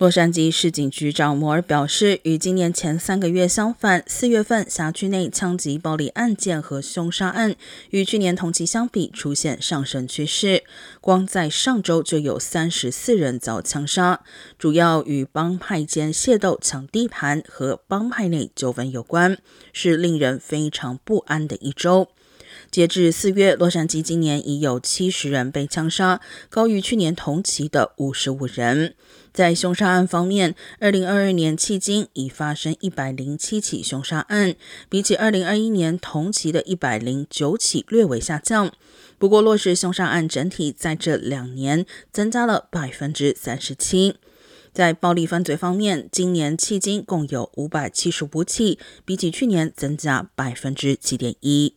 洛杉矶市警局长摩尔表示，与今年前三个月相反，四月份辖区内枪击暴力案件和凶杀案与去年同期相比出现上升趋势。光在上周就有三十四人遭枪杀，主要与帮派间械斗、抢地盘和帮派内纠纷有关，是令人非常不安的一周。截至四月，洛杉矶今年已有七十人被枪杀，高于去年同期的五十五人。在凶杀案方面，二零二二年迄今已发生一百零七起凶杀案，比起二零二一年同期的一百零九起略微下降。不过，落实凶杀案整体在这两年增加了百分之三十七。在暴力犯罪方面，今年迄今共有五百七十五起，比起去年增加百分之七点一。